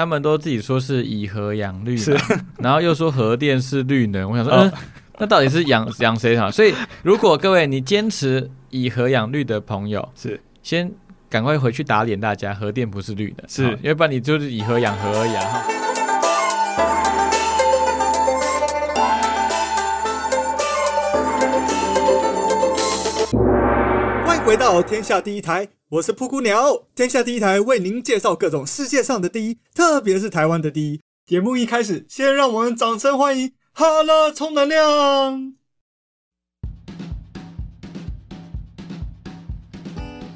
他们都自己说是以核养绿，的，然后又说核电是绿能。我想说，嗯、呃，那到底是养 养谁好？所以，如果各位你坚持以核养绿的朋友，是先赶快回去打脸大家，核电不是绿的，是，要不然你就是以核养核而已回到天下第一台。我是布谷鸟，天下第一台为您介绍各种世界上的第一，特别是台湾的第一。节目一开始，先让我们掌声欢迎哈喽充能量。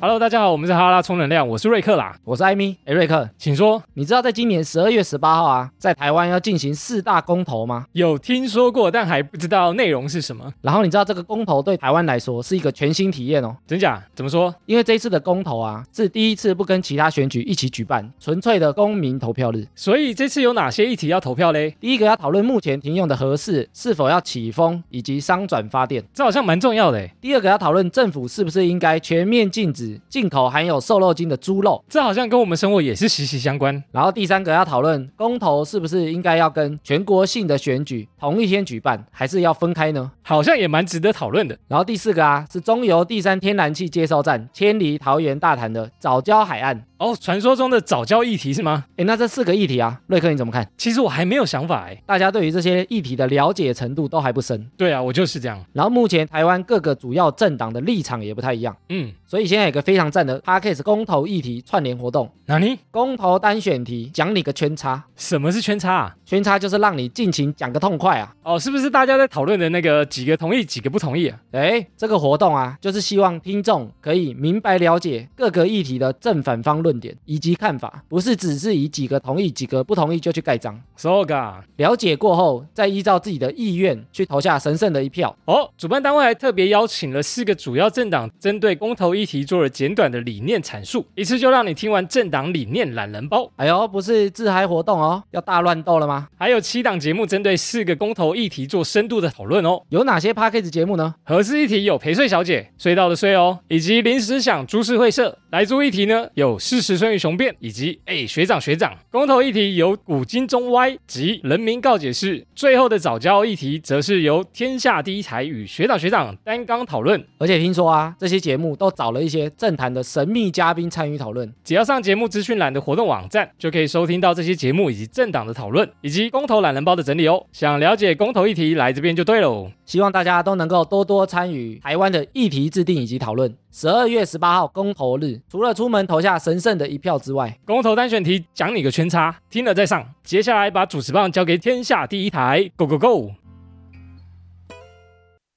Hello，大家好，我们是哈拉充能量，我是瑞克啦，我是艾米。哎，瑞克，请说，你知道在今年十二月十八号啊，在台湾要进行四大公投吗？有听说过，但还不知道内容是什么。然后你知道这个公投对台湾来说是一个全新体验哦。真假？怎么说？因为这一次的公投啊，是第一次不跟其他选举一起举办，纯粹的公民投票日。所以这次有哪些议题要投票嘞？第一个要讨论目前停用的核四是否要启封以及商转发电，这好像蛮重要的。第二个要讨论政府是不是应该全面禁止进口含有瘦肉精的猪肉，这好像跟我们生活也是息息相关。然后第三个要讨论公投是不是应该要跟全国性的选举同一天举办，还是要分开呢？好像也蛮值得讨论的。然后第四个啊，是中油第三天然气接收站迁离桃园大潭的早礁海岸。哦，传说中的早教议题是吗？诶，那这四个议题啊，瑞克你怎么看？其实我还没有想法诶，大家对于这些议题的了解程度都还不深。对啊，我就是这样。然后目前台湾各个主要政党的立场也不太一样。嗯，所以现在有个非常赞的 p a c k a s 公投议题串联活动。哪里？公投单选题，讲你个圈叉。什么是圈叉啊？圈叉就是让你尽情讲个痛快啊。哦，是不是大家在讨论的那个几个同意，几个不同意啊？诶，这个活动啊，就是希望听众可以明白了解各个议题的正反方论点以及看。法不是只是以几个同意几个不同意就去盖章，so ga 了解过后再依照自己的意愿去投下神圣的一票。哦，主办单位还特别邀请了四个主要政党，针对公投议题做了简短的理念阐述，一次就让你听完政党理念懒人包。哎呦，不是自嗨活动哦，要大乱斗了吗？还有七档节目针对四个公投议题做深度的讨论哦。有哪些 p a c k a g e 节目呢？合适议题有陪睡小姐，睡到的睡哦，以及临时想株式会社。莱猪议题呢有事实胜于雄辩，以及哎学长学长，公投议题由古今中外及人民告解室，最后的早教议题则是由天下第一台与学长学长担纲讨论。而且听说啊，这些节目都找了一些政坛的神秘嘉宾参与讨论，只要上节目资讯栏的活动网站，就可以收听到这些节目以及政党的讨论，以及公投懒人包的整理哦。想了解公投议题，来这边就对喽。希望大家都能够多多参与台湾的议题制定以及讨论。十二月十八号公投日，除了出门投下神圣的一票之外，公投单选题讲你个圈叉，听了再上。接下来把主持棒交给天下第一台，Go Go Go！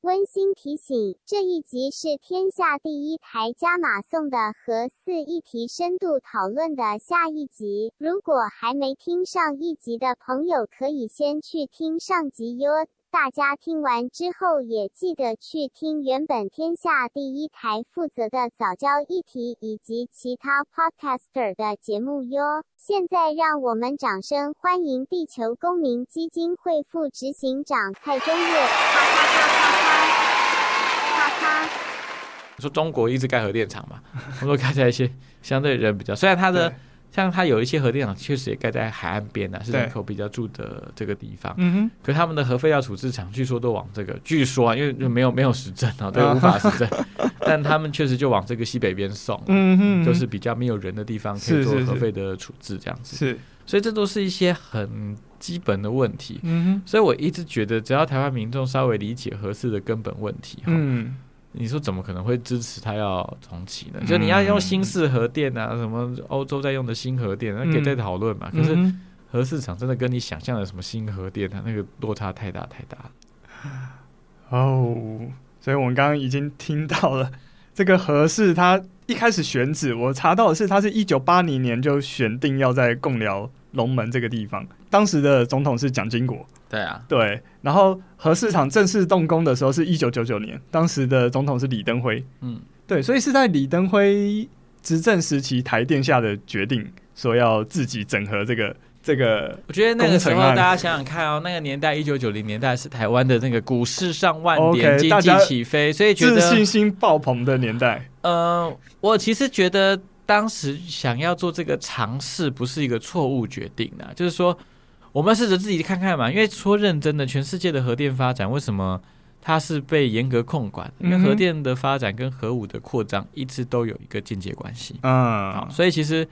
温馨提醒，这一集是天下第一台加码送的和四议题深度讨论的下一集。如果还没听上一集的朋友，可以先去听上集哟。大家听完之后，也记得去听原本天下第一台负责的早教议题以及其他 podcaster 的节目哟。现在让我们掌声欢迎地球公民基金会副执行长蔡中岳！说中国一直盖核电厂嘛，我说盖在一些相对人比较，虽然它的。像它有一些核电厂确实也盖在海岸边啊，是人口比较住的这个地方。嗯哼。可他们的核废料处置厂据说都往这个，据说啊，因为就没有没有实证啊，对，无法实证。但他们确实就往这个西北边送，嗯哼，就是比较没有人的地方可以做核废的处置这样子。是。所以这都是一些很基本的问题。嗯哼。所以我一直觉得，只要台湾民众稍微理解合适的根本问题，嗯。你说怎么可能会支持他要重启呢？就你要用新式核电啊，什么欧洲在用的新核电，那可以再讨论嘛。可是核市场真的跟你想象的什么新核电，它那个落差太大太大了。哦，所以我们刚刚已经听到了 这个核四，它一开始选址，我查到的是，它是一九八零年就选定要在贡寮龙门这个地方，当时的总统是蒋经国。对啊，对，然后核市场正式动工的时候是一九九九年，当时的总统是李登辉，嗯，对，所以是在李登辉执政时期，台电下的决定，说要自己整合这个这个。我觉得那个时候大家想想看哦，那个年代一九九零年代是台湾的那个股市上万点，经济起飞，所以觉得自信心爆棚的年代。呃，我其实觉得。当时想要做这个尝试，不是一个错误决定啊。就是说，我们试着自己看看嘛。因为说认真的，全世界的核电发展为什么它是被严格控管？因为核电的发展跟核武的扩张一直都有一个间接关系。嗯，好，所以其实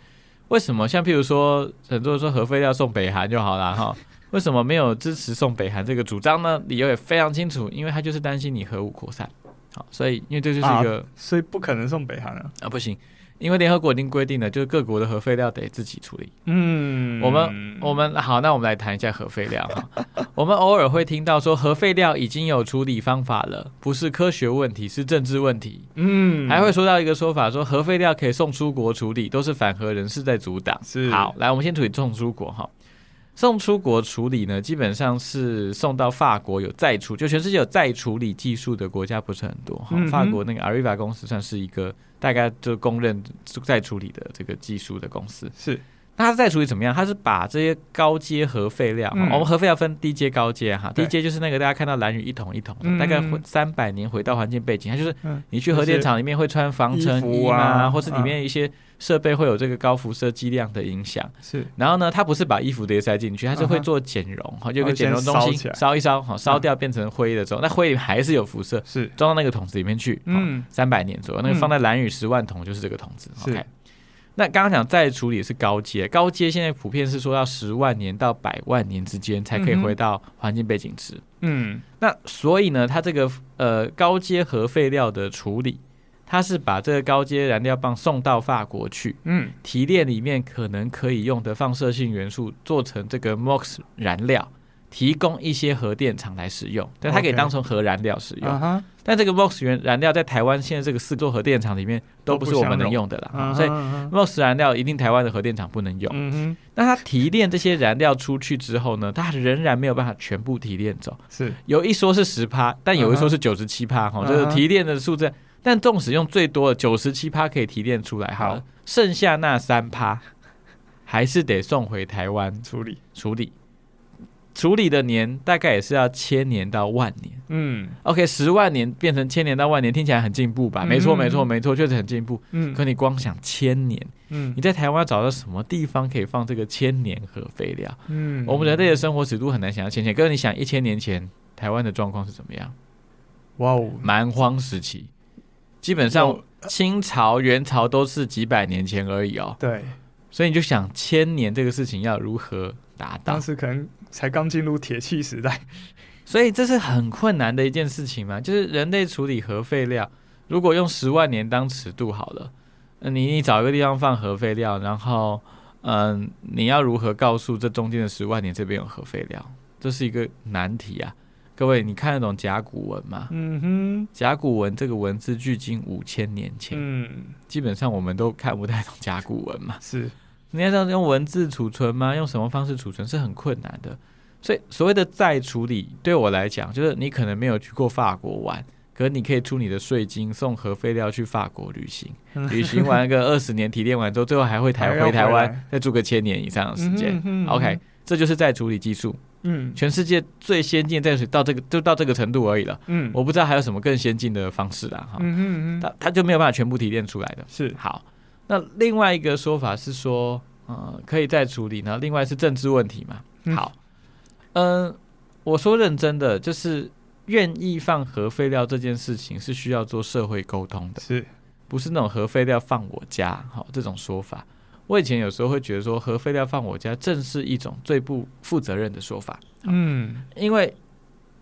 为什么像譬如说，很多人说核废料送北韩就好了哈？为什么没有支持送北韩这个主张呢？理由也非常清楚，因为他就是担心你核武扩散。好，所以因为这就是一个，啊、所以不可能送北韩啊啊，不行，因为联合国已经规定了，就是各国的核废料得自己处理。嗯，我们我们好，那我们来谈一下核废料哈。我们偶尔会听到说核废料已经有处理方法了，不是科学问题，是政治问题。嗯，还会说到一个说法，说核废料可以送出国处理，都是反核人士在阻挡。是，好，来，我们先处理送出国哈。送出国处理呢，基本上是送到法国有再处，就全世界有再处理技术的国家不是很多哈。嗯、法国那个 Areva 公司算是一个大概就公认在处理的这个技术的公司。是，那它再处理怎么样？它是把这些高阶核废料，嗯、我们核废料分低阶、高阶哈。低阶就是那个大家看到蓝雨一桶一桶的，嗯、大概三百年回到环境背景，它就是你去核电厂里面会穿防尘衣嘛，啊、或是里面一些。设备会有这个高辐射剂量的影响，是。然后呢，它不是把衣服直接塞进去，它是会做减容，哈、uh，huh. 就有个减容中心烧一烧，哈，烧掉变成灰的时候，uh. 那灰还是有辐射，是装到那个桶子里面去，嗯，三百年左右，那个放在蓝雨十万桶就是这个桶子，OK 是。那刚刚讲再处理是高阶，高阶现在普遍是说要十万年到百万年之间才可以回到环境背景值，嗯。那所以呢，它这个呃高阶核废料的处理。它是把这个高阶燃料棒送到法国去，嗯，提炼里面可能可以用的放射性元素做成这个 MOX 燃料，提供一些核电厂来使用，但它可以当成核燃料使用。Okay. 但这个 MOX 原燃料在台湾现在这个四座核电厂里面都不是我们能用的了，用所以 MOX 燃料一定台湾的核电厂不能用。那它提炼这些燃料出去之后呢，它仍然没有办法全部提炼走。是有一说是十趴，但有一说是九十七趴哈，就是提炼的数字。但纵使用最多的九十七趴可以提炼出来，好，剩下那三趴还是得送回台湾处理处理。处理的年大概也是要千年到万年。嗯，OK，十万年变成千年到万年，听起来很进步吧？没错，没错，没错，确实很进步。嗯，可你光想千年，嗯，你在台湾要找到什么地方可以放这个千年核废料？嗯，我们人类的生活尺度很难想象千年。可是你想一千年前台湾的状况是怎么样？哇哦，蛮荒时期。基本上清朝、元朝都是几百年前而已哦。对，所以你就想千年这个事情要如何达到？当时可能才刚进入铁器时代，所以这是很困难的一件事情嘛。就是人类处理核废料，如果用十万年当尺度好了，那你你找一个地方放核废料，然后嗯，你要如何告诉这中间的十万年这边有核废料？这是一个难题啊。各位，你看得懂甲骨文吗？嗯哼，甲骨文这个文字距今五千年前，嗯，基本上我们都看不太懂甲骨文嘛。是，你要用文字储存吗？用什么方式储存是很困难的。所以所谓的再处理，对我来讲，就是你可能没有去过法国玩，可是你可以出你的税金送核废料去法国旅行，旅行完个二十年提炼完之后，最后还会台回台湾再住个千年以上的时间。嗯、OK，这就是再处理技术。嗯，全世界最先进再水到这个就到这个程度而已了。嗯，我不知道还有什么更先进的方式啦。哈，嗯嗯嗯，它它就没有办法全部提炼出来的。是，好，那另外一个说法是说，呃，可以再处理呢。另外是政治问题嘛。好，嗯、呃，我说认真的，就是愿意放核废料这件事情是需要做社会沟通的，是不是那种核废料放我家？好，这种说法。我以前有时候会觉得说，核废料放我家，正是一种最不负责任的说法。嗯，因为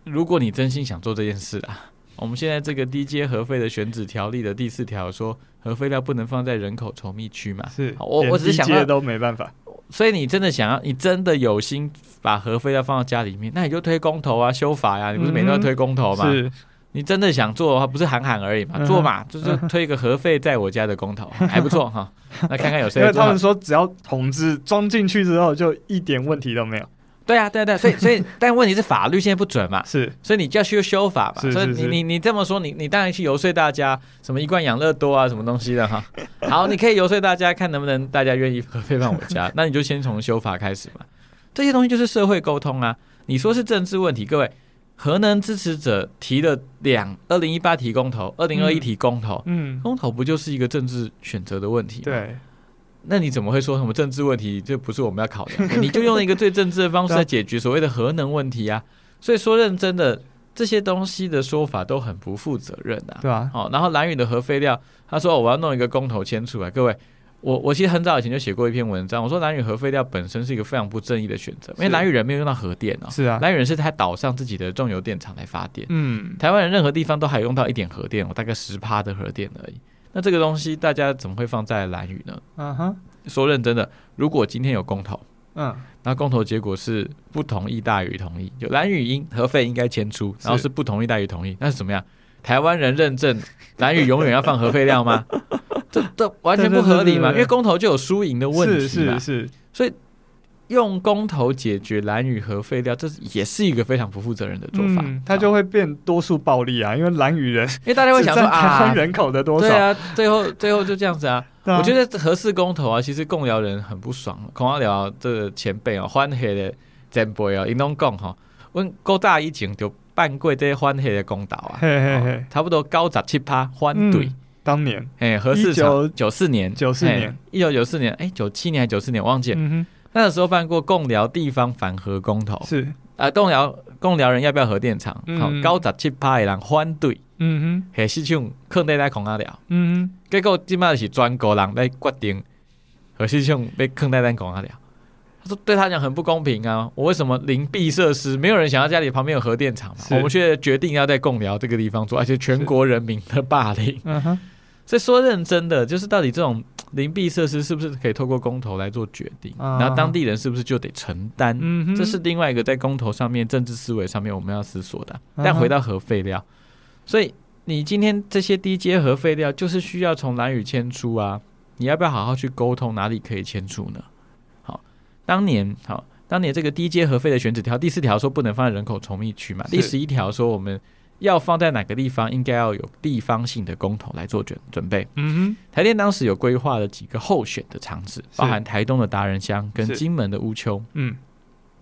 如果你真心想做这件事啊，我们现在这个低阶核废的选址条例的第四条说，核废料不能放在人口稠密区嘛。是，我我只是想到都没办法。所以你真的想要，你真的有心把核废料放到家里面，那你就推公投啊，修法呀、啊。你不是每天都要推公投吗？是。你真的想做的话，不是喊喊而已嘛？嗯、做嘛，就是推一个核废在我家的公投，嗯、还不错哈。那看看有谁？因为他们说，只要桶子装进去之后，就一点问题都没有。对啊，对啊对啊，所以所以，但问题是法律现在不准嘛？是，所以你就要修修法嘛。是是是，所以你你你这么说，你你当然去游说大家，什么一贯养乐多啊，什么东西的哈。好，你可以游说大家，看能不能大家愿意核废放我家。那你就先从修法开始嘛。这些东西就是社会沟通啊。你说是政治问题，各位。核能支持者提了两二零一八提公投，二零二一提公投，嗯，公投不就是一个政治选择的问题吗？对，那你怎么会说什么政治问题？这不是我们要考量的，你就用一个最政治的方式来解决所谓的核能问题啊！所以说认真的这些东西的说法都很不负责任啊，对啊，好，然后蓝宇的核废料，他说我要弄一个公投签出来，各位。我我其实很早以前就写过一篇文章，我说蓝屿核废料本身是一个非常不正义的选择，因为蓝屿人没有用到核电哦，是啊，蓝屿人是在岛上自己的重油电厂来发电，嗯，台湾人任何地方都还用到一点核电，我大概十趴的核电而已。那这个东西大家怎么会放在蓝屿呢？嗯哼，说认真的，如果今天有公投，嗯，那公投结果是不同意大于同意，就蓝屿应核废应该迁出，然后是不同意大于同意，那是怎么样？台湾人认证蓝屿永远要放核废料吗？这这完全不合理嘛，因为公投就有输赢的问题嘛，是是是，所以用公投解决蓝屿核废料，这也是一个非常不负责任的做法，嗯，它就会变多数暴力啊，因为蓝屿人，因为大家会想说啊，人口的多少，对啊，最后最后就这样子啊，啊。我觉得核四公投啊，其实贡寮人很不爽，贡寮寮这个前辈啊，欢黑的前辈啊，因拢讲哈，我高大以前就办过这些欢黑的公投啊，嘿嘿嘿。哦，差不多高十七趴反对。嗯当年，哎，核四九九四年，九四年，一九九四年，哎，九七年还是九四年，忘记了。那个时候办过贡寮地方反核公投，是啊，贡寮贡寮人要不要核电厂？好，九十七趴的人反对，嗯哼，还是像坑在在孔阿寮，嗯哼，结果今麦是全国人来决定，核是像被坑在在孔阿寮。他说对他讲很不公平啊，我为什么邻避设施？没有人想要家里旁边有核电厂嘛？我们却决定要在贡寮这个地方做，而且全国人民的霸凌。嗯哼。所以说认真的，就是到底这种邻避设施是不是可以透过公投来做决定？啊、然后当地人是不是就得承担？嗯、这是另外一个在公投上面政治思维上面我们要思索的。但回到核废料，所以你今天这些低阶核废料就是需要从蓝屿迁出啊？你要不要好好去沟通哪里可以迁出呢？好，当年好，当年这个低阶核废的选址条第四条说不能放在人口稠密区嘛？第十一条说我们。要放在哪个地方，应该要有地方性的公投来做准准备。嗯哼，台电当时有规划了几个候选的场址，包含台东的达人乡跟金门的乌丘。嗯，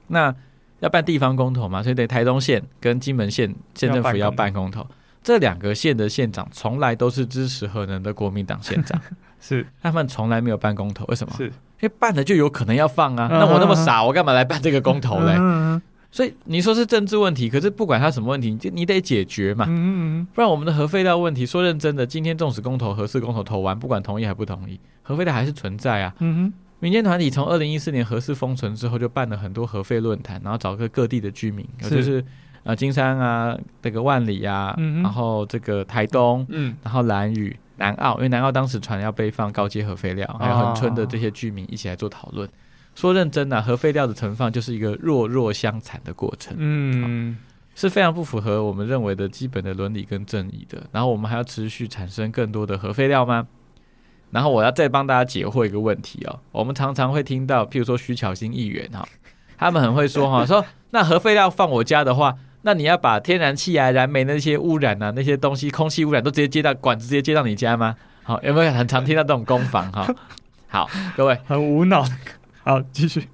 那要办地方公投嘛，所以得台东县跟金门县县政府要办公投。这两个县的县长从来都是支持核能的国民党县长，是他们从来没有办公投，为什么？是因为办了就有可能要放啊。那我那么傻，我干嘛来办这个公投嘞？所以你说是政治问题，可是不管它什么问题，你就你得解决嘛。嗯嗯，不然我们的核废料问题，说认真的，今天纵使公投核四公投投完，不管同意还不同意，核废料还是存在啊。嗯哼，民间团体从二零一四年核四封存之后，就办了很多核废论坛，然后找个各地的居民，是就是呃金山啊，这个万里啊，嗯、然后这个台东，嗯，然后兰屿、南澳，因为南澳当时船要被放高阶核废料，还有恒春的这些居民一起来做讨论。说认真的、啊，核废料的存放就是一个弱弱相残的过程，嗯，是非常不符合我们认为的基本的伦理跟正义的。然后我们还要持续产生更多的核废料吗？然后我要再帮大家解惑一个问题哦。我们常常会听到，譬如说徐巧芯议员哈，他们很会说哈，说那核废料放我家的话，那你要把天然气啊、燃煤那些污染啊、那些东西、空气污染都直接接到管子，直接接到你家吗？好，有没有很常听到这种攻防哈？好，各位很无脑。好，继续。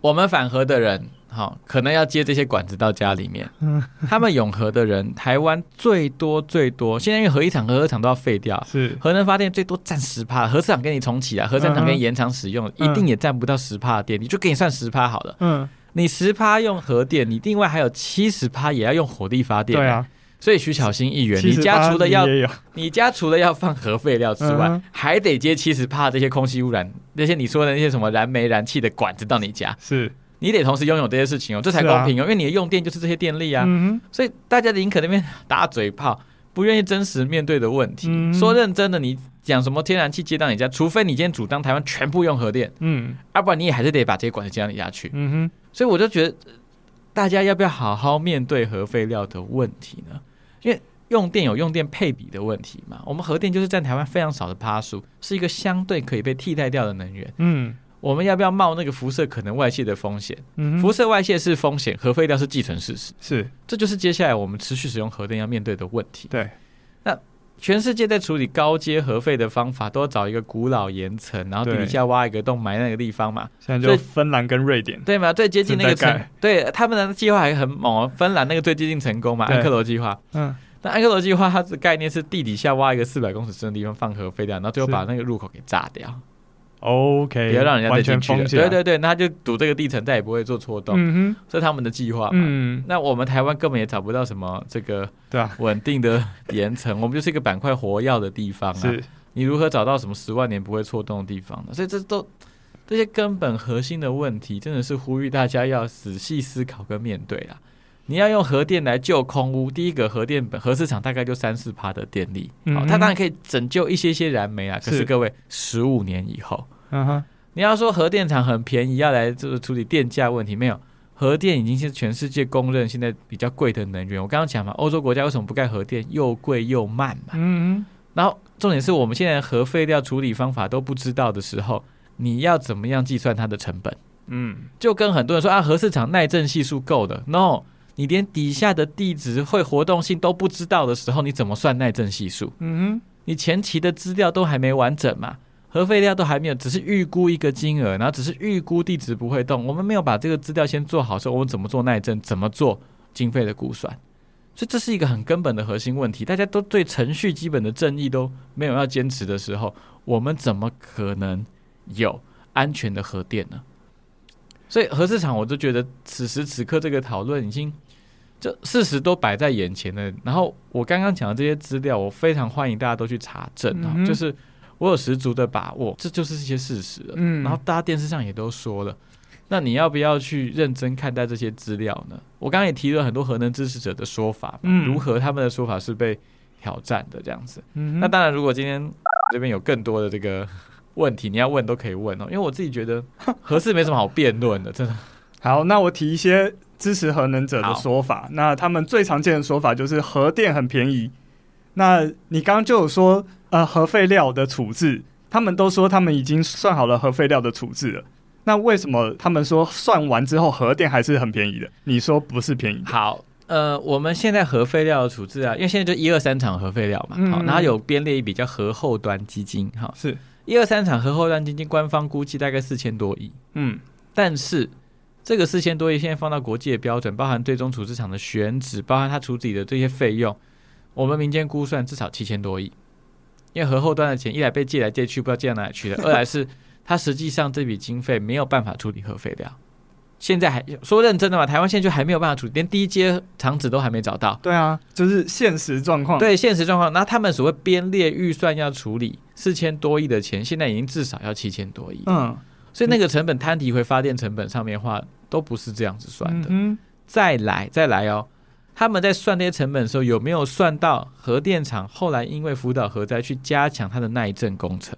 我们反核的人，好，可能要接这些管子到家里面。嗯，他们永核的人，台湾最多最多，现在因为核一厂、核二厂都要废掉，是核能发电最多占十帕，核四厂给你重启啊，核三厂给你延长使用，嗯、一定也占不到十帕的电，你就给你算十帕好了。嗯，你十帕用核电，你另外还有七十帕也要用火力发电。对啊。所以徐小新议员，你家除了要你家除了要放核废料之外，嗯、还得接七十帕这些空气污染，那些你说的那些什么燃煤、燃气的管子到你家，是。你得同时拥有这些事情哦，这才公平哦，啊、因为你的用电就是这些电力啊。嗯、所以大家宁可那边打嘴炮，不愿意真实面对的问题。嗯、说认真的，你讲什么天然气接到你家，除非你今天主张台湾全部用核电，嗯，要不然你也还是得把这些管子接到你家去。嗯哼，所以我就觉得，大家要不要好好面对核废料的问题呢？因为用电有用电配比的问题嘛？我们核电就是占台湾非常少的趴数，是一个相对可以被替代掉的能源。嗯，我们要不要冒那个辐射可能外泄的风险？嗯，辐射外泄是风险，核废料是既存事实。是，这就是接下来我们持续使用核电要面对的问题。对，那全世界在处理高阶核废的方法，都要找一个古老岩层，然后地底下挖一个洞埋那个地方嘛。现在就芬兰跟瑞典，对吗？最接近那个城，对他们的计划还很猛哦。芬兰那个最接近成功嘛，安克罗计划。嗯，但安克罗计划它的概念是地底下挖一个四百公尺深的地方放核废料，然后最后把那个入口给炸掉。OK，不要让人家再进去。对对对，那他就赌这个地层，再也不会做错动。嗯哼，这是他们的计划嘛。嗯，那我们台湾根本也找不到什么这个对啊稳定的岩层，我们就是一个板块活跃的地方啊。是，你如何找到什么十万年不会错动的地方呢？所以这都这些根本核心的问题，真的是呼吁大家要仔细思考跟面对啊。你要用核电来救空屋，第一个核电本核市场大概就三四趴的电力，好，它当然可以拯救一些些燃煤啊。可是各位，十五年以后。嗯哼，你要说核电厂很便宜，要来这个处理电价问题没有？核电已经是全世界公认现在比较贵的能源。我刚刚讲嘛，欧洲国家为什么不盖核电？又贵又慢嘛。嗯嗯。然后重点是我们现在核废料处理方法都不知道的时候，你要怎么样计算它的成本？嗯，就跟很多人说啊，核市场耐震系数够的，no，你连底下的地质会活动性都不知道的时候，你怎么算耐震系数？嗯哼，你前期的资料都还没完整嘛。核废料都还没有，只是预估一个金额，然后只是预估地址不会动。我们没有把这个资料先做好，说我们怎么做耐震，怎么做经费的估算。所以这是一个很根本的核心问题。大家都对程序基本的正义都没有要坚持的时候，我们怎么可能有安全的核电呢？所以核市场，我就觉得此时此刻这个讨论已经，这事实都摆在眼前了。然后我刚刚讲的这些资料，我非常欢迎大家都去查证啊，嗯、就是。我有十足的把握，这就是一些事实了。嗯，然后大家电视上也都说了，那你要不要去认真看待这些资料呢？我刚刚也提了很多核能支持者的说法，嗯，如何他们的说法是被挑战的这样子。嗯，那当然，如果今天这边有更多的这个问题，你要问都可以问哦，因为我自己觉得 核四没什么好辩论的，真的。好，那我提一些支持核能者的说法。那他们最常见的说法就是核电很便宜。那你刚刚就有说。呃，核废料的处置，他们都说他们已经算好了核废料的处置了。那为什么他们说算完之后核电还是很便宜的？你说不是便宜？好，呃，我们现在核废料的处置啊，因为现在就一二三厂核废料嘛，好，然后有编列一笔叫核后端基金，哈，是一二三厂核后端基金，官方估计大概四千多亿，嗯，但是这个四千多亿现在放到国际的标准，包含最终处置厂的选址，包含它处理的这些费用，我们民间估算至少七千多亿。因为核后端的钱，一来被借来借去，不知道借到哪里去了；二来是它实际上这笔经费没有办法处理核废料。现在还说认真的嘛？台湾现在就还没有办法处理，连第一阶厂址都还没找到。对啊，就是现实状况。对现实状况，那他们所谓编列预算要处理四千多亿的钱，现在已经至少要七千多亿。嗯，所以那个成本摊提回发电成本上面的话，都不是这样子算的。嗯，再来，再来哦。他们在算这些成本的时候，有没有算到核电厂后来因为福岛核灾去加强它的耐震工程？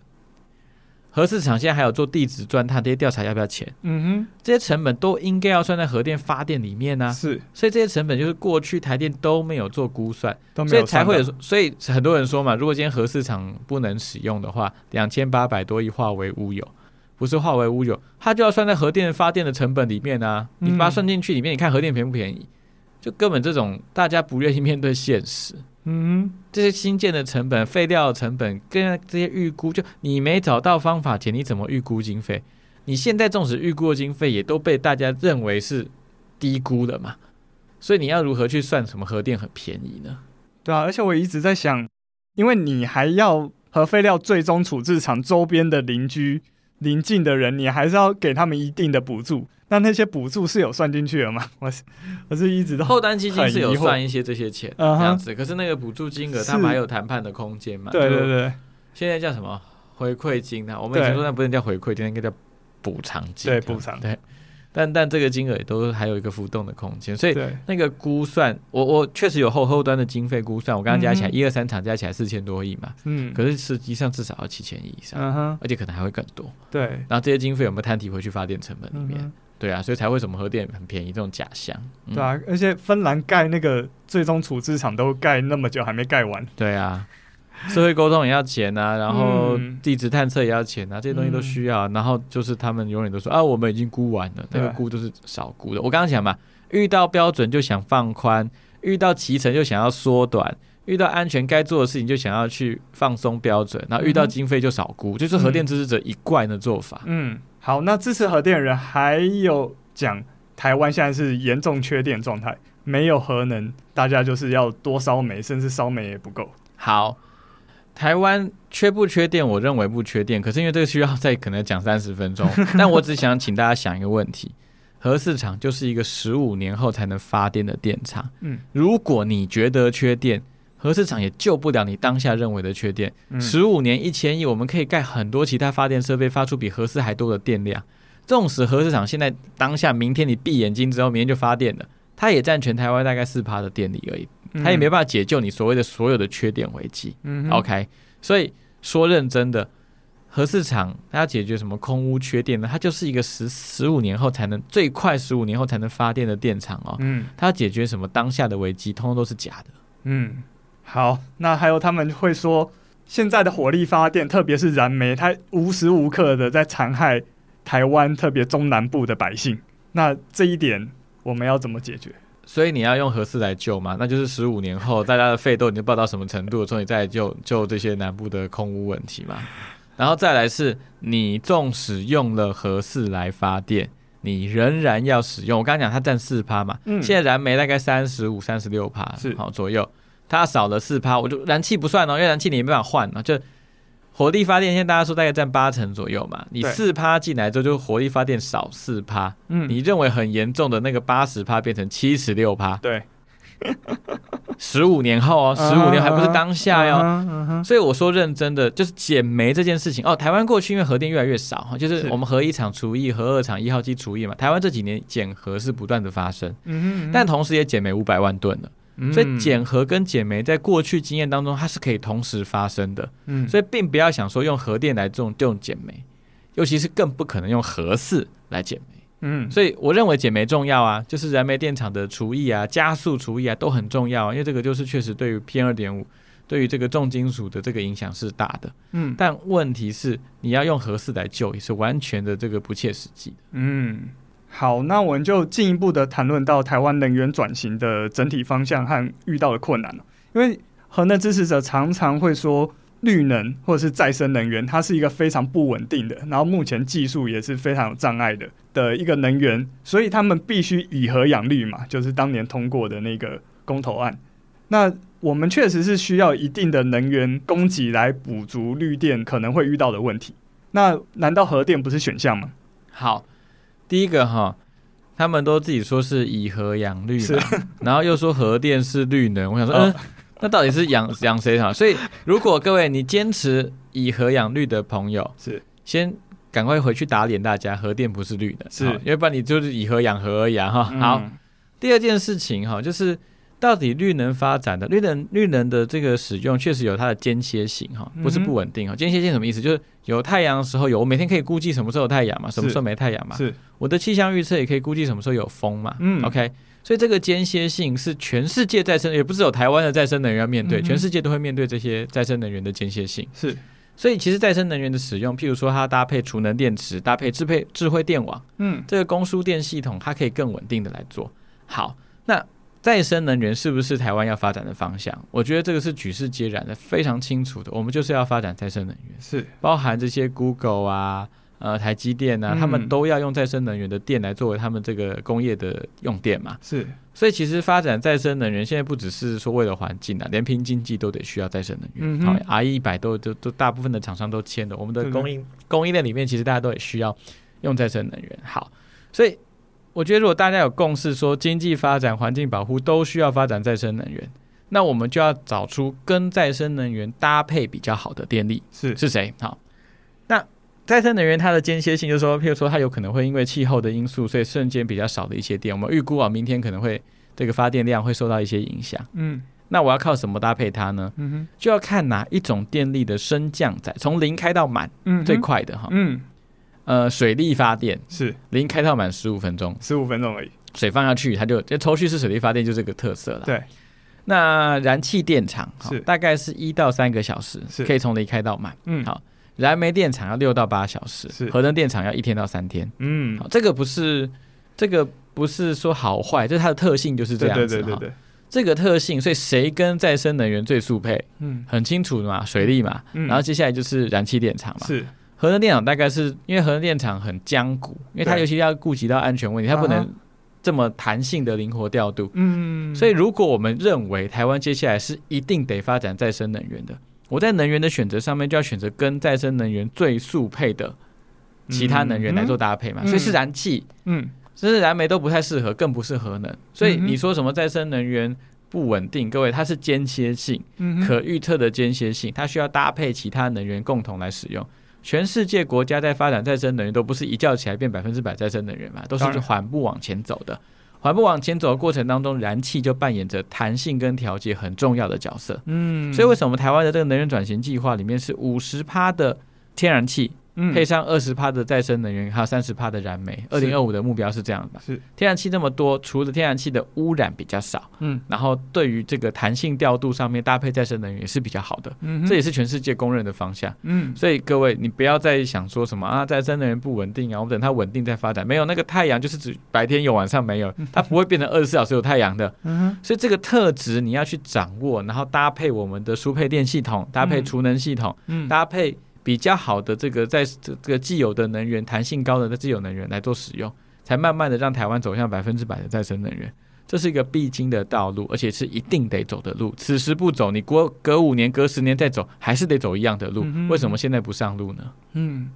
核市场现在还有做地质钻探这些调查要不要钱？嗯哼，这些成本都应该要算在核电发电里面呢、啊。是，所以这些成本就是过去台电都没有做估算，都没有，所以才会有。所以很多人说嘛，如果今天核市场不能使用的话，两千八百多亿化为乌有，不是化为乌有，它就要算在核电发电的成本里面啊。你把它算进去里面，你看核电便不便宜？就根本这种大家不愿意面对现实，嗯，这些新建的成本、废料的成本跟这些预估，就你没找到方法前，你怎么预估经费？你现在纵使预估的经费，也都被大家认为是低估的嘛。所以你要如何去算什么核电很便宜呢？对啊，而且我一直在想，因为你还要核废料最终处置厂周边的邻居、邻近的人，你还是要给他们一定的补助。那那些补助是有算进去的吗？我是我是一直都后端基金是有算一些这些钱这样子，可是那个补助金额他们还有谈判的空间嘛？对对对，现在叫什么回馈金呢？我们以前说那不能叫回馈金，应该叫补偿金。对补偿对，但但这个金额也都还有一个浮动的空间，所以那个估算，我我确实有后后端的经费估算，我刚刚加起来一二三场加起来四千多亿嘛，嗯，可是实际上至少要七千亿以上，而且可能还会更多。对，然后这些经费有没有摊提回去发电成本里面？对啊，所以才会什么核电很便宜这种假象。嗯、对啊，而且芬兰盖那个最终处置厂都盖那么久还没盖完。对啊，社会沟通也要钱啊，然后地质探测也要钱啊，这些东西都需要。嗯、然后就是他们永远都说啊，我们已经估完了，那个估都是少估的。我刚刚讲嘛，遇到标准就想放宽，遇到骑程就想要缩短，遇到安全该做的事情就想要去放松标准，然后遇到经费就少估，嗯、就是核电支持者一贯的做法。嗯，好，那支持核电的人还有讲台湾现在是严重缺电状态，没有核能，大家就是要多烧煤，甚至烧煤也不够。好。台湾缺不缺电？我认为不缺电，可是因为这个需要再可能讲三十分钟。但我只想请大家想一个问题：核市场就是一个十五年后才能发电的电厂。嗯，如果你觉得缺电，核市场也救不了你当下认为的缺电。十五年一千亿，我们可以盖很多其他发电设备，发出比核四还多的电量。纵使核市场现在当下明天你闭眼睛之后，明天就发电了，它也占全台湾大概四趴的电力而已。他也没办法解救你所谓的所有的缺点危机。嗯，OK，所以说认真的，核市场它要解决什么空屋缺电呢？它就是一个十十五年后才能最快十五年后才能发电的电厂哦。嗯，它要解决什么当下的危机，通通都是假的。嗯，好，那还有他们会说，现在的火力发电，特别是燃煤，它无时无刻的在残害台湾，特别中南部的百姓。那这一点我们要怎么解决？所以你要用核四来救嘛？那就是十五年后，大家的肺都已经爆到什么程度，所以你再救救这些南部的空污问题嘛。然后再来是，你纵使用了核四来发电，你仍然要使用。我刚刚讲它占四趴嘛，嗯、现在燃煤大概三十五、三十六趴是好左右，它少了四趴，我就燃气不算哦，因为燃气你没办法换啊，就。火力发电现在大家说大概占八成左右嘛，你四趴进来之后就火力发电少四趴，嗯，你认为很严重的那个八十趴变成七十六趴，对，十五年后哦，十五年还不是当下哟、哦，所以我说认真的就是减煤这件事情哦，台湾过去因为核电越来越少哈，就是我们核一厂除役，核二厂一号机除役嘛，台湾这几年减核是不断的发生，嗯，但同时也减煤五百万吨了。所以减核跟减煤在过去经验当中，它是可以同时发生的。嗯，所以并不要想说用核电来这种这种减煤，尤其是更不可能用核四来减煤。嗯，所以我认为减煤重要啊，就是燃煤电厂的除役啊、加速除役啊都很重要，啊因为这个就是确实对于 PM 二点五，对于这个重金属的这个影响是大的。嗯，但问题是你要用核四来救，也是完全的这个不切实际的。嗯。好，那我们就进一步的谈论到台湾能源转型的整体方向和遇到的困难。因为核能支持者常常会说，绿能或者是再生能源，它是一个非常不稳定的，然后目前技术也是非常有障碍的的一个能源，所以他们必须以核养绿嘛，就是当年通过的那个公投案。那我们确实是需要一定的能源供给来补足绿电可能会遇到的问题。那难道核电不是选项吗？好。第一个哈，他们都自己说是以核养绿的，然后又说核电是绿能。我想说，嗯，那到底是养 养谁好？所以，如果各位你坚持以核养绿的朋友，是先赶快回去打脸大家，核电不是绿的，是，因为不然你就是以核养核而已哈。好，嗯、第二件事情哈，就是。到底绿能发展的绿能绿能的这个使用确实有它的间歇性哈，不是不稳定哈。间歇性什么意思？就是有太阳的时候有，我每天可以估计什么时候有太阳嘛，什么时候没太阳嘛。是，我的气象预测也可以估计什么时候有风嘛。嗯，OK，所以这个间歇性是全世界再生，也不是有台湾的再生能源要面对，全世界都会面对这些再生能源的间歇性。是，所以其实再生能源的使用，譬如说它搭配储能电池，搭配智配智慧电网，嗯，这个供输电系统，它可以更稳定的来做好。那再生能源是不是台湾要发展的方向？我觉得这个是举世皆然的，非常清楚的。我们就是要发展再生能源，是包含这些 Google 啊、呃台积电啊，嗯、他们都要用再生能源的电来作为他们这个工业的用电嘛。是，所以其实发展再生能源现在不只是说为了环境啊，连拼经济都得需要再生能源。嗯、好，RE 一百都都都大部分的厂商都签的，我们的供应供应链里面其实大家都也需要用再生能源。好，所以。我觉得，如果大家有共识，说经济发展、环境保护都需要发展再生能源，那我们就要找出跟再生能源搭配比较好的电力是是谁？好，那再生能源它的间歇性，就是说，譬如说，它有可能会因为气候的因素，所以瞬间比较少的一些电，我们预估啊，明天可能会这个发电量会受到一些影响。嗯，那我要靠什么搭配它呢？嗯哼，就要看哪一种电力的升降载，从零开到满，嗯，最快的哈，嗯。呃，水力发电是零开到满十五分钟，十五分钟而已。水放下去，它就就抽蓄式水力发电就这个特色了。对，那燃气电厂是大概是一到三个小时，是可以从零开到满。嗯，好，燃煤电厂要六到八小时，是核能电厂要一天到三天。嗯，好，这个不是这个不是说好坏，就是它的特性就是这样子对，对，对。这个特性，所以谁跟再生能源最速配？嗯，很清楚的嘛，水利嘛。嗯，然后接下来就是燃气电厂嘛。是，核能电厂大概是因为核能电厂很僵固，因为它尤其要顾及到安全问题，它不能这么弹性的灵活调度。嗯，所以如果我们认为台湾接下来是一定得发展再生能源的，我在能源的选择上面就要选择跟再生能源最速配的其他能源来做搭配嘛。所以是燃气。嗯。甚至燃煤都不太适合，更不是核能。所以你说什么再生能源不稳定？各位，它是间歇性、可预测的间歇性，它需要搭配其他能源共同来使用。全世界国家在发展再生能源，都不是一觉起来变百分之百再生能源嘛，都是缓步往前走的。缓步往前走的过程当中，燃气就扮演着弹性跟调节很重要的角色。嗯，所以为什么台湾的这个能源转型计划里面是五十趴的天然气？配上二十帕的再生能源，还有三十帕的燃煤，二零二五的目标是这样的。是。天然气这么多，除了天然气的污染比较少，嗯，然后对于这个弹性调度上面搭配再生能源也是比较好的，嗯，这也是全世界公认的方向，嗯，所以各位你不要再想说什么啊，再生能源不稳定啊，我们等它稳定再发展，没有那个太阳就是指白天有晚上没有，它不会变成二十四小时有太阳的，嗯，所以这个特质你要去掌握，然后搭配我们的输配电系统，搭配储能系统，嗯，搭配。比较好的这个在这个既有的能源弹性高的既有能源来做使用，才慢慢的让台湾走向百分之百的再生能源，这是一个必经的道路，而且是一定得走的路。此时不走，你过隔五年、隔十年再走，还是得走一样的路。为什么现在不上路呢？嗯，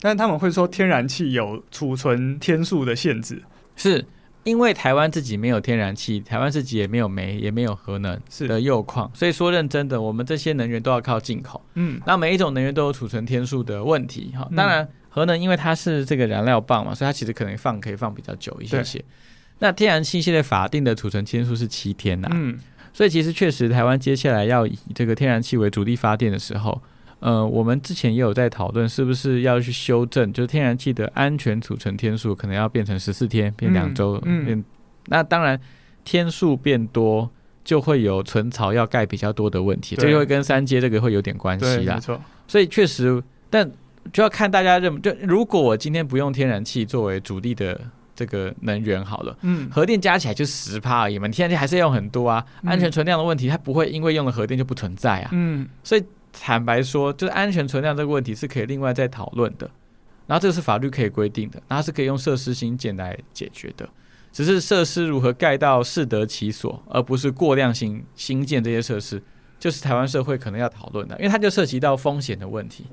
但他们会说天然气有储存天数的限制，是。因为台湾自己没有天然气，台湾自己也没有煤，也没有核能的铀矿，所以说认真的，我们这些能源都要靠进口。嗯，那每一种能源都有储存天数的问题哈。当然，核能因为它是这个燃料棒嘛，所以它其实可能放可以放比较久一些些。那天然气现在法定的储存天数是七天呐。嗯，所以其实确实台湾接下来要以这个天然气为主力发电的时候。呃，我们之前也有在讨论，是不是要去修正，就是天然气的安全储存天数可能要变成十四天，变两周，嗯，变。那当然，天数变多，就会有存槽要盖比较多的问题，这就会跟三阶这个会有点关系啦。没错。所以确实，但就要看大家认，就如果我今天不用天然气作为主力的这个能源好了，嗯，核电加起来就十趴而已嘛，天然气还是要用很多啊，安全存量的问题它不会因为用了核电就不存在啊，嗯，所以。坦白说，就是安全存量这个问题是可以另外再讨论的，然后这个是法律可以规定的，然后是可以用设施新建来解决的，只是设施如何盖到适得其所，而不是过量新新建这些设施，就是台湾社会可能要讨论的，因为它就涉及到风险的问题。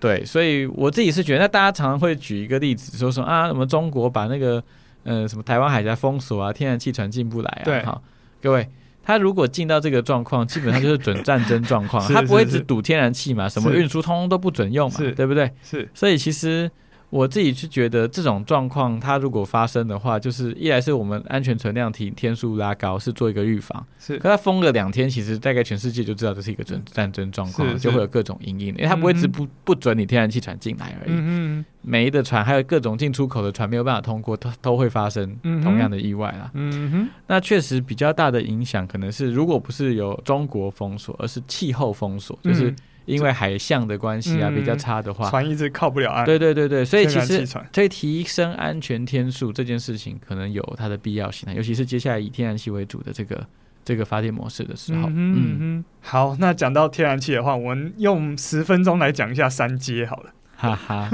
对，所以我自己是觉得，那大家常常会举一个例子，说说啊，什么中国把那个呃什么台湾海峡封锁啊，天然气船进不来啊，对，好，各位。他如果进到这个状况，基本上就是准战争状况。他不会只赌天然气嘛？什么运输通通都不准用嘛？对不对？是。所以其实。我自己是觉得这种状况，它如果发生的话，就是一来是我们安全存量提天数拉高，是做一个预防。是，可它封个两天，其实大概全世界就知道这是一个准战争状况，就会有各种阴影。因为它不会只不不准你天然气船进来而已。嗯煤的船还有各种进出口的船没有办法通过，都都会发生同样的意外啦。嗯哼。那确实比较大的影响，可能是如果不是有中国封锁，而是气候封锁，就是。因为海象的关系啊，比较差的话，船一直靠不了岸。对对对对，所以其实所以提升安全天数这件事情，可能有它的必要性，尤其是接下来以天然气为主的这个这个发电模式的时候。嗯嗯嗯。好，那讲到天然气的话，我们用十分钟来讲一下三阶好了。哈哈，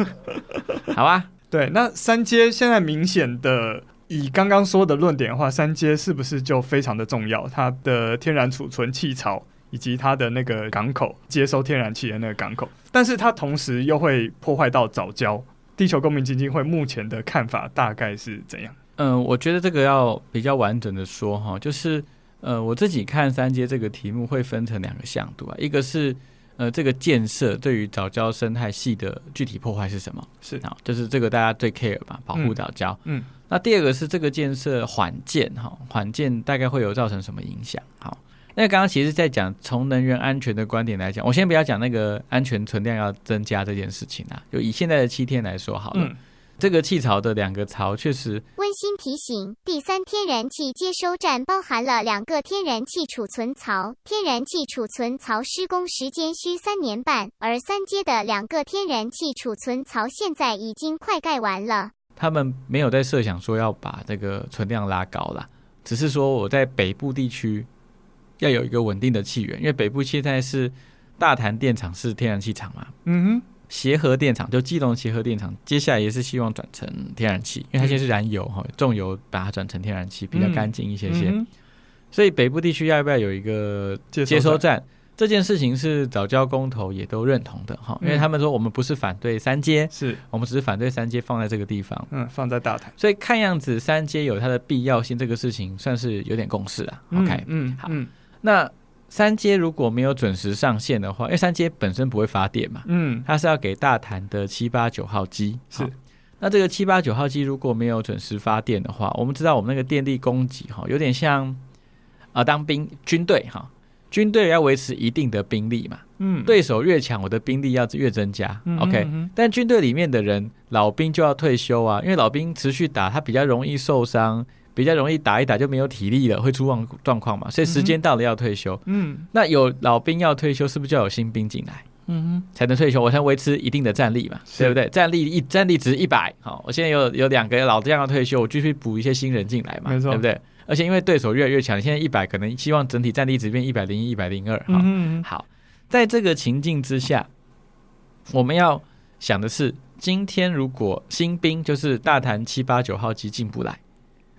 好啊。对，那三阶现在明显的以刚刚说的论点的话，三阶是不是就非常的重要？它的天然储存气槽。以及它的那个港口接收天然气的那个港口，但是它同时又会破坏到早礁。地球公民基金会目前的看法大概是怎样？嗯，我觉得这个要比较完整的说哈，就是呃，我自己看三阶这个题目会分成两个向度啊，一个是呃这个建设对于早礁生态系的具体破坏是什么？是啊，就是这个大家最 care 吧，保护早礁。嗯，那第二个是这个建设缓建哈，缓建大概会有造成什么影响？好。那刚刚其实，在讲从能源安全的观点来讲，我先不要讲那个安全存量要增加这件事情啊，就以现在的七天来说好了。嗯、这个气槽的两个槽确实。温馨提醒：第三天然气接收站包含了两个天然气储存槽，天然气储存槽施工时间需三年半，而三阶的两个天然气储存槽现在已经快盖完了。他们没有在设想说要把这个存量拉高了。只是说我在北部地区要有一个稳定的气源，因为北部现在是大潭电厂是天然气厂嘛，嗯哼，协和电厂就基隆协和电厂，接下来也是希望转成天然气，因为它现在是燃油哈，重油把它转成天然气比较干净一些些，所以北部地区要不要有一个接收站？这件事情是早教工头也都认同的哈，因为他们说我们不是反对三阶，是。我们只是反对三阶放在这个地方，嗯，放在大潭，所以看样子三阶有它的必要性，这个事情算是有点共识啊。OK，嗯，好，那三阶如果没有准时上线的话，因为三阶本身不会发电嘛，嗯，它是要给大潭的七八九号机，是，那这个七八九号机如果没有准时发电的话，我们知道我们那个电力供给哈，有点像啊当兵军队哈。军队要维持一定的兵力嘛，嗯，对手越强，我的兵力要越增加，嗯，OK，但军队里面的人老兵就要退休啊，因为老兵持续打，他比较容易受伤，比较容易打一打就没有体力了，会出状状况嘛，所以时间到了要退休，嗯，那有老兵要退休，是不是就要有新兵进来，嗯哼，才能退休，我才维持一定的战力嘛，对不对？战力一战力值一百，好，我现在有有两个老将要退休，我继续补一些新人进来嘛，没错，对不对？而且因为对手越来越强，现在一百可能希望整体战力值变一百零一、一百零二。好，在这个情境之下，我们要想的是，今天如果新兵就是大谈七八九号机进不来，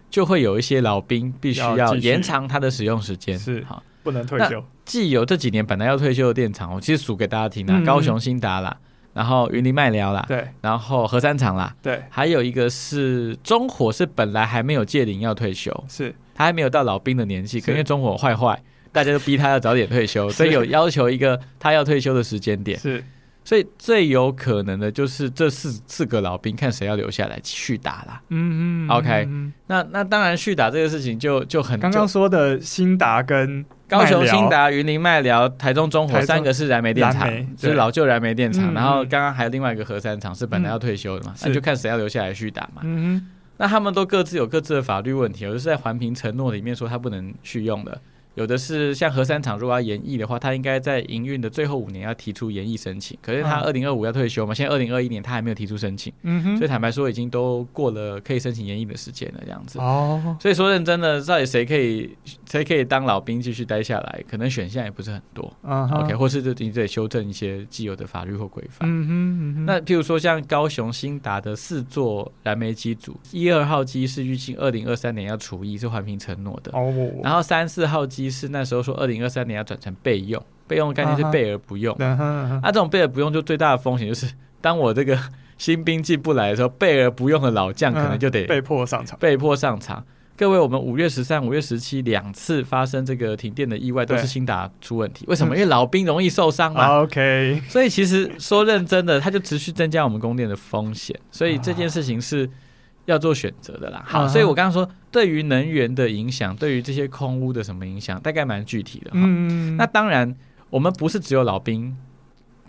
就会有一些老兵必须要延长他的使用时间。是好，不能退休。既有这几年本来要退休的电厂，我其实数给大家听啊，高雄兴达啦。然后云林麦寮啦，对，然后核三厂啦，对，还有一个是中火，是本来还没有届龄要退休，是。他还没有到老兵的年纪，可因为中火坏坏，大家都逼他要早点退休，所以有要求一个他要退休的时间点，是，所以最有可能的就是这四四个老兵看谁要留下来继续打啦，嗯嗯，OK，那那当然续打这个事情就就很刚刚说的兴达跟。高雄兴达、云林麦寮、台中中火三个是燃煤电厂，是老旧燃煤电厂。然后刚刚还有另外一个核三厂是本来要退休的嘛，那就看谁要留下来续打嘛。嗯那他们都各自有各自的法律问题，我就是在环评承诺里面说他不能续用的。有的是像核三厂，如果要延役的话，他应该在营运的最后五年要提出延役申请。可是他二零二五要退休嘛，现在二零二一年他还没有提出申请，嗯哼，所以坦白说已经都过了可以申请延役的时间了，这样子。哦，所以说认真的，到底谁可以谁可以当老兵继续待下来，可能选项也不是很多。嗯，OK，或是就你得修正一些既有的法律或规范。嗯哼，嗯哼，那譬如说像高雄兴达的四座燃煤机组，一二号机是预计二零二三年要除役，是环评承诺的。哦，然后三四号机。是那时候说，二零二三年要转成备用，备用的概念是备而不用。那、uh uh 这种备而不用，就最大的风险就是，当我这个新兵进不来的时候，备而不用的老将可能就得被迫上场。被迫上场。各位，我们五月十三、五月十七两次发生这个停电的意外，都是新达出问题。为什么？因为老兵容易受伤嘛。OK。所以其实说认真的，它就持续增加我们供电的风险。所以这件事情是。要做选择的啦，好，所以我刚刚说，对于能源的影响，对于这些空屋的什么影响，大概蛮具体的哈。嗯，那当然，我们不是只有老兵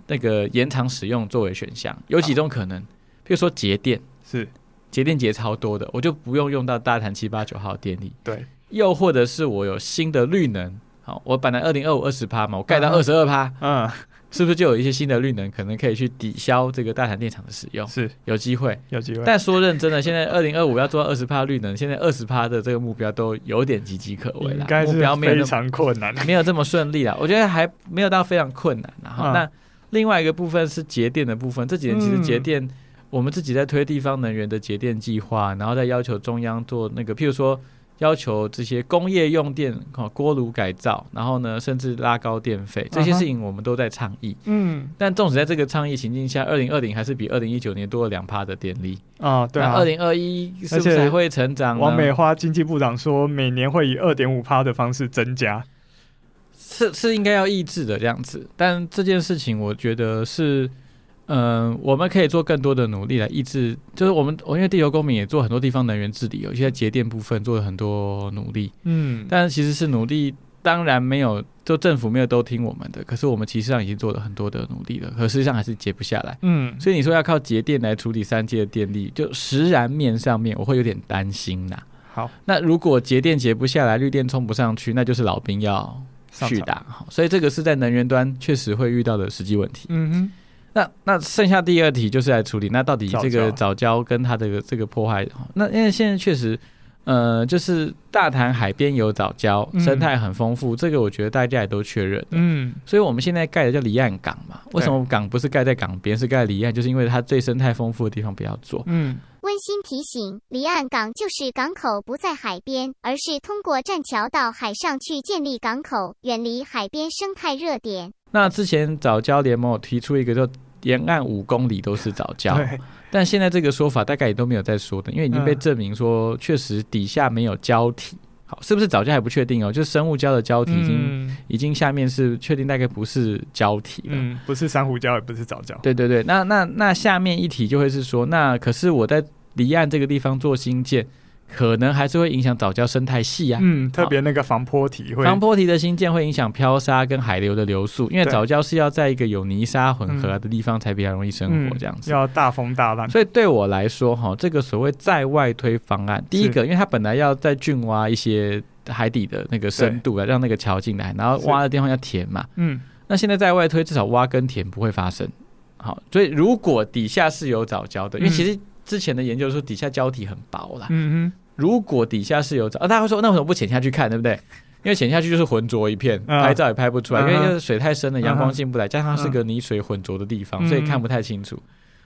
那个延长使用作为选项，有几种可能，比如说节电，是。节电节超多的，我就不用用到大潭七八九号电力。对，又或者是我有新的绿能，好，我本来二零二五二十趴嘛，我盖到二十二趴，嗯。是不是就有一些新的绿能可能可以去抵消这个大潭电厂的使用？是有机会，有机会。但说认真的，现在二零二五要做到二十趴绿能，现在二十趴的这个目标都有点岌岌可危了。目标没有非常困难，没有这么顺利了。我觉得还没有到非常困难。然后，嗯、那另外一个部分是节电的部分。这几年其实节电，嗯、我们自己在推地方能源的节电计划，然后再要求中央做那个，譬如说。要求这些工业用电锅炉改造，然后呢，甚至拉高电费，这些事情我们都在倡议。嗯，但纵使在这个倡议情境下，二零二零还是比二零一九年多了两趴的电力啊。对啊，二零二一是不是还会成长？王美花经济部长说，每年会以二点五趴的方式增加，是是应该要抑制的这样子。但这件事情，我觉得是。嗯，我们可以做更多的努力来抑制，就是我们，我因为地球公民也做很多地方能源治理，有些节电部分做了很多努力，嗯，但其实是努力，当然没有，就政府没有都听我们的，可是我们其实上已经做了很多的努力了，可实际上还是节不下来，嗯，所以你说要靠节电来处理三阶的电力，就实然面上面我会有点担心呐。好，那如果节电节不下来，绿电冲不上去，那就是老兵要去打，好所以这个是在能源端确实会遇到的实际问题，嗯哼。那那剩下第二题就是来处理，那到底这个藻礁跟它的这个破坏，那因为现在确实，呃，就是大潭海边有藻礁，生态很丰富，嗯，这个我觉得大家也都确认。嗯，所以我们现在盖的叫离岸港嘛。为什么港不是盖在港边，是盖在离岸？就是因为它最生态丰富的地方不要做。嗯，温馨提醒：离岸港就是港口不在海边，而是通过栈桥到海上去建立港口，远离海边生态热点。那之前早教联盟有提出一个，就沿岸五公里都是早教。但现在这个说法大概也都没有再说的，因为已经被证明说确实底下没有胶体。好，是不是早教还不确定哦？就是生物胶的胶体已经、嗯、已经下面是确定大概不是胶体了，嗯，不是珊瑚礁，也不是早教。对对对，那那那下面一题就会是说，那可是我在离岸这个地方做新建。可能还是会影响藻礁生态系啊，嗯，特别那个防坡堤会，防坡堤的新建会影响漂沙跟海流的流速，因为藻礁是要在一个有泥沙混合的地方才比较容易生活，这样子、要大风大浪。所以对我来说，哈，这个所谓在外推方案，第一个，因为它本来要在浚挖一些海底的那个深度啊让那个桥进来，然后挖的地方要填嘛，嗯，那现在在外推至少挖跟填不会发生，好，所以如果底下是有藻礁的，因为其实之前的研究说底下胶体很薄啦，嗯哼。如果底下是有藻，啊，大家会说那为什么不潜下去看，对不对？因为潜下去就是浑浊一片，啊，拍照也拍不出来，啊，因为就是水太深了，阳光进不来，加上是个泥水混浊的地方，啊，所以看不太清楚。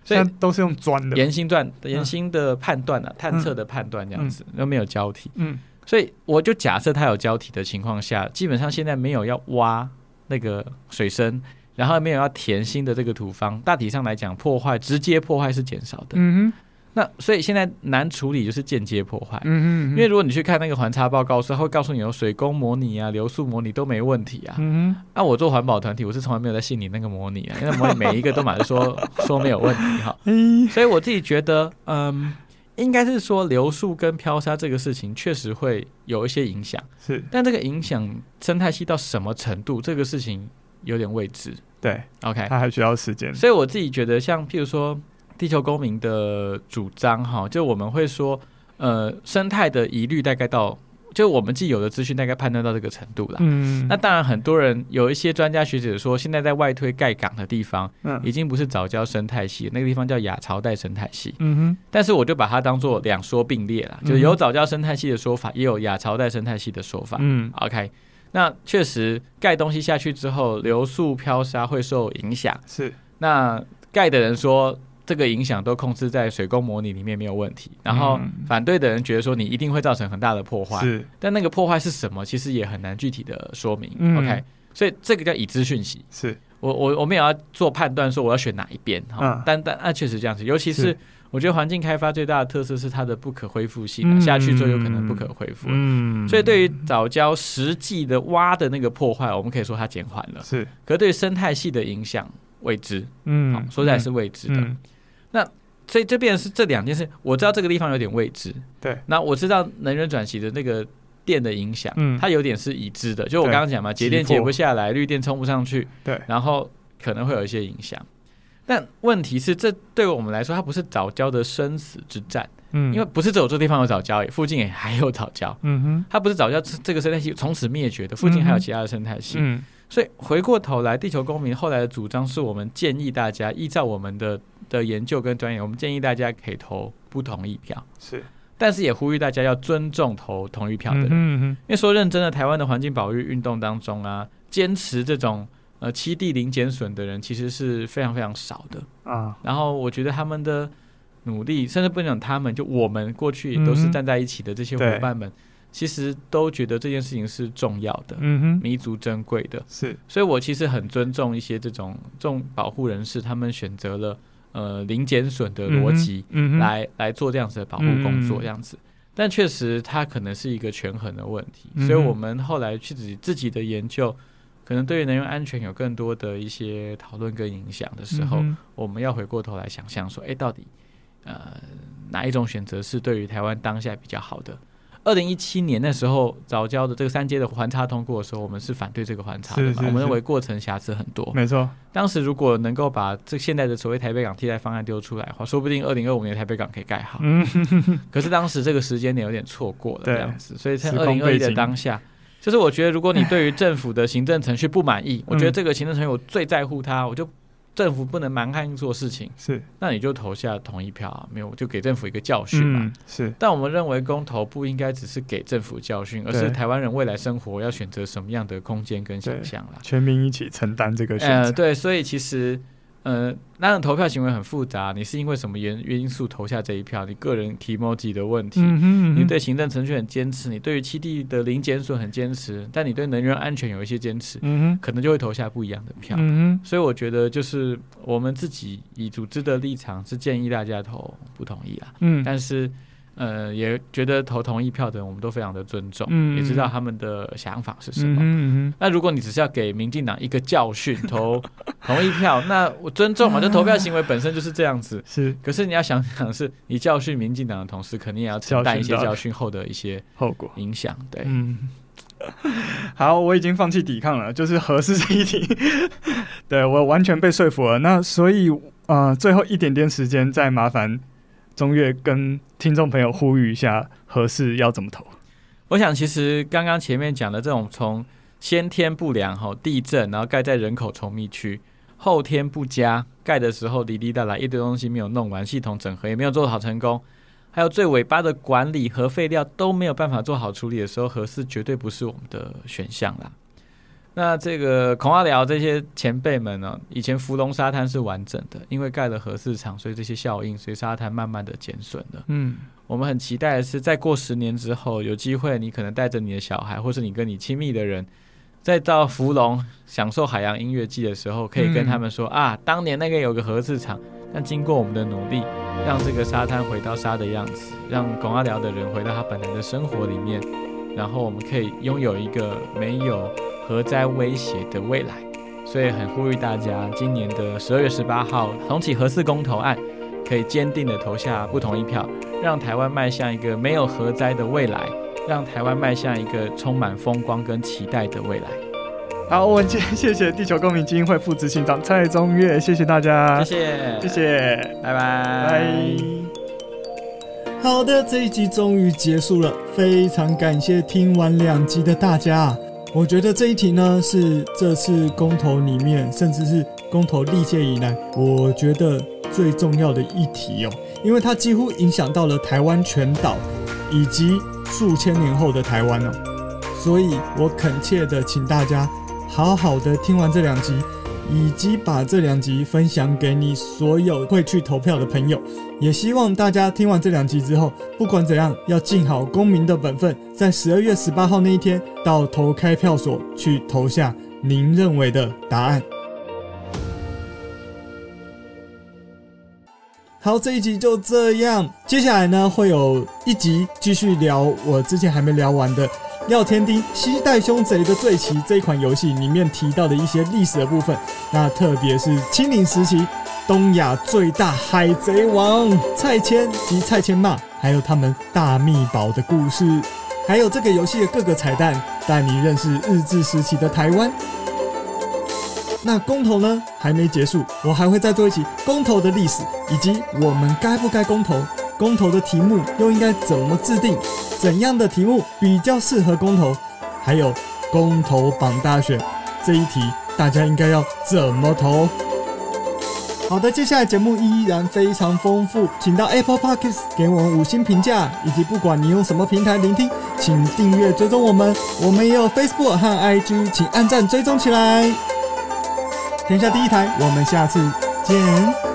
所以都是用钻的，岩心钻，岩心的判断啊，探测的判断这样子，又，嗯，没有胶体。嗯，所以我就假设它有胶体的情况下，基本上现在没有要挖那个水深，然后没有要填新的这个土方，大体上来讲，破坏直接破坏是减少的。嗯哼。那所以现在难处理就是间接破坏，嗯嗯，因为如果你去看那个环差报告书，它会告诉你有水工模拟啊、流速模拟都没问题啊。嗯那、啊、我做环保团体，我是从来没有在信你那个模拟啊，因为模拟每一个都满是说说没有问题哈。所以我自己觉得，嗯，应该是说流速跟漂沙这个事情确实会有一些影响，是，但这个影响生态系到什么程度，这个事情有点未知。对，OK，它还需要时间。所以我自己觉得，像譬如说。地球公民的主张，哈，就我们会说，呃，生态的疑虑大概到，就我们既有的资讯大概判断到这个程度了。嗯，那当然，很多人有一些专家学者说，现在在外推盖港的地方，嗯，已经不是早教生态系，那个地方叫亚潮带生态系。嗯哼，但是我就把它当做两说并列了，就是有早教生态系的说法，也有亚潮带生态系的说法。嗯，OK，那确实盖东西下去之后，流速漂沙会受影响。是，那盖的人说。这个影响都控制在水工模拟里面没有问题，然后反对的人觉得说你一定会造成很大的破坏，是，但那个破坏是什么，其实也很难具体的说明。嗯、OK，所以这个叫已知讯息。是我我我们也要做判断，说我要选哪一边哈、嗯。但但那确实这样子，尤其是我觉得环境开发最大的特色是它的不可恢复性，下去之后有可能不可恢复。嗯，所以对于早教实际的挖的那个破坏，我们可以说它减缓了。是，可是对生态系的影响未知。嗯，说实在是未知的。嗯那所以这边是这两件事，我知道这个地方有点未知，对。那我知道能源转型的那个电的影响，嗯，它有点是已知的，就我刚刚讲嘛，节电节不下来，绿电冲不上去，对。然后可能会有一些影响，但问题是，这对我们来说，它不是早教的生死之战，嗯，因为不是只有这地方有早教，附近也还有早教，嗯哼，它不是早教这个生态系从此灭绝的，附近还有其他的生态系，嗯。所以回过头来，地球公民后来的主张是我们建议大家依照我们的的研究跟专业，我们建议大家可以投不同意票。是，但是也呼吁大家要尊重投同意票的人。嗯哼。因为说认真的，台湾的环境保育运动当中啊，坚持这种呃七地零减损的人其实是非常非常少的啊。然后我觉得他们的努力，甚至不能讲他们，就我们过去也都是站在一起的这些伙伴们。其实都觉得这件事情是重要的，嗯哼，弥足珍贵的，是，所以我其实很尊重一些这种这种保护人士，他们选择了呃零减损的逻辑，嗯，来来做这样子的保护工作，这样子，但确实它可能是一个权衡的问题，所以我们后来去自己自己的研究，可能对于能源安全有更多的一些讨论跟影响的时候，我们要回过头来想象说，哎，到底呃哪一种选择是对于台湾当下比较好的？二零一七年那时候，早教的这个三阶的环差通过的时候，我们是反对这个环差的嘛？我们认为过程瑕疵很多。没错，当时如果能够把这现在的所谓台北港替代方案丢出来的话，说不定二零二五年台北港可以盖好。嗯，可是当时这个时间点有点错过了，这样子。所以在二零二一的当下，就是我觉得，如果你对于政府的行政程序不满意，我觉得这个行政程序我最在乎它，我就政府不能蛮干做事情，是，那你就投下同意票啊，没有就给政府一个教训嘛。嗯、是，但我们认为公投不应该只是给政府教训，而是台湾人未来生活要选择什么样的空间跟想象啦。全民一起承担这个选择。呃，对，所以其实。呃，那种投票行为很复杂。你是因为什么原因素投下这一票？你个人提摩机的问题，嗯哼嗯哼，你对行政程序很坚持，你对于七地的零减损很坚持，但你对能源安全有一些坚持，可能就会投下不一样的票。所以我觉得就是我们自己以组织的立场是建议大家投不同意啊。嗯，但是。呃，也觉得投同意票的人，我们都非常的尊重，嗯、也知道他们的想法是什么。嗯嗯、那如果你只是要给民进党一个教训，投同意票，那我尊重嘛，就投票行为本身就是这样子。是，可是你要想想，是你教训民进党的同时，肯定也要承担一些教训后的一些后果影响。对，嗯，好，我已经放弃抵抗了，就是合适这一题，对我完全被说服了。那所以，呃，最后一点点时间，再麻烦。中越跟听众朋友呼吁一下，合适要怎么投？我想，其实刚刚前面讲的这种从先天不良哈地震，然后盖在人口稠密区，后天不佳盖的时候滴滴答答一堆东西没有弄完，系统整合也没有做好成功，还有最尾巴的管理和废料都没有办法做好处理的时候，合适绝对不是我们的选项啦。那这个孔阿寮这些前辈们呢，以前芙蓉沙滩是完整的，因为盖了核市场，所以这些效应，所以沙滩慢慢的减损了。嗯，我们很期待的是，再过十年之后，有机会你可能带着你的小孩，或是你跟你亲密的人，再到芙蓉享受海洋音乐季的时候，可以跟他们说、嗯、啊，当年那个有个核市场，但经过我们的努力，让这个沙滩回到沙的样子，让孔阿寮的人回到他本来的生活里面，然后我们可以拥有一个没有。核灾威胁的未来，所以很呼吁大家，今年的十二月十八号重启核四公投案，可以坚定的投下不同意票，让台湾迈向一个没有核灾的未来，让台湾迈向一个充满风光跟期待的未来。好，我们今天谢谢地球公民基金会副执行长蔡宗岳，谢谢大家，谢谢，谢谢，拜拜，拜。好的，这一集终于结束了，非常感谢听完两集的大家。我觉得这一题呢，是这次公投里面，甚至是公投历届以来，我觉得最重要的一题哦，因为它几乎影响到了台湾全岛以及数千年后的台湾哦，所以我恳切的请大家好好的听完这两集。以及把这两集分享给你所有会去投票的朋友，也希望大家听完这两集之后，不管怎样，要尽好公民的本分，在十二月十八号那一天到投开票所去投下您认为的答案。好，这一集就这样，接下来呢，会有一集继续聊我之前还没聊完的。耀天丁西带凶贼的罪旗这一款游戏里面提到的一些历史的部分，那特别是清领时期东亚最大海贼王蔡牵及蔡牵骂，还有他们大秘宝的故事，还有这个游戏的各个彩蛋，带你认识日治时期的台湾。那公投呢，还没结束，我还会再做一期公投的历史，以及我们该不该公投，公投的题目又应该怎么制定。怎样的题目比较适合公投？还有公投榜大选这一题，大家应该要怎么投？好的，接下来节目依然非常丰富，请到 Apple Podcast 给我们五星评价，以及不管你用什么平台聆听，请订阅追踪我们。我们也有 Facebook 和 IG，请按赞追踪起来。天下第一台，我们下次见。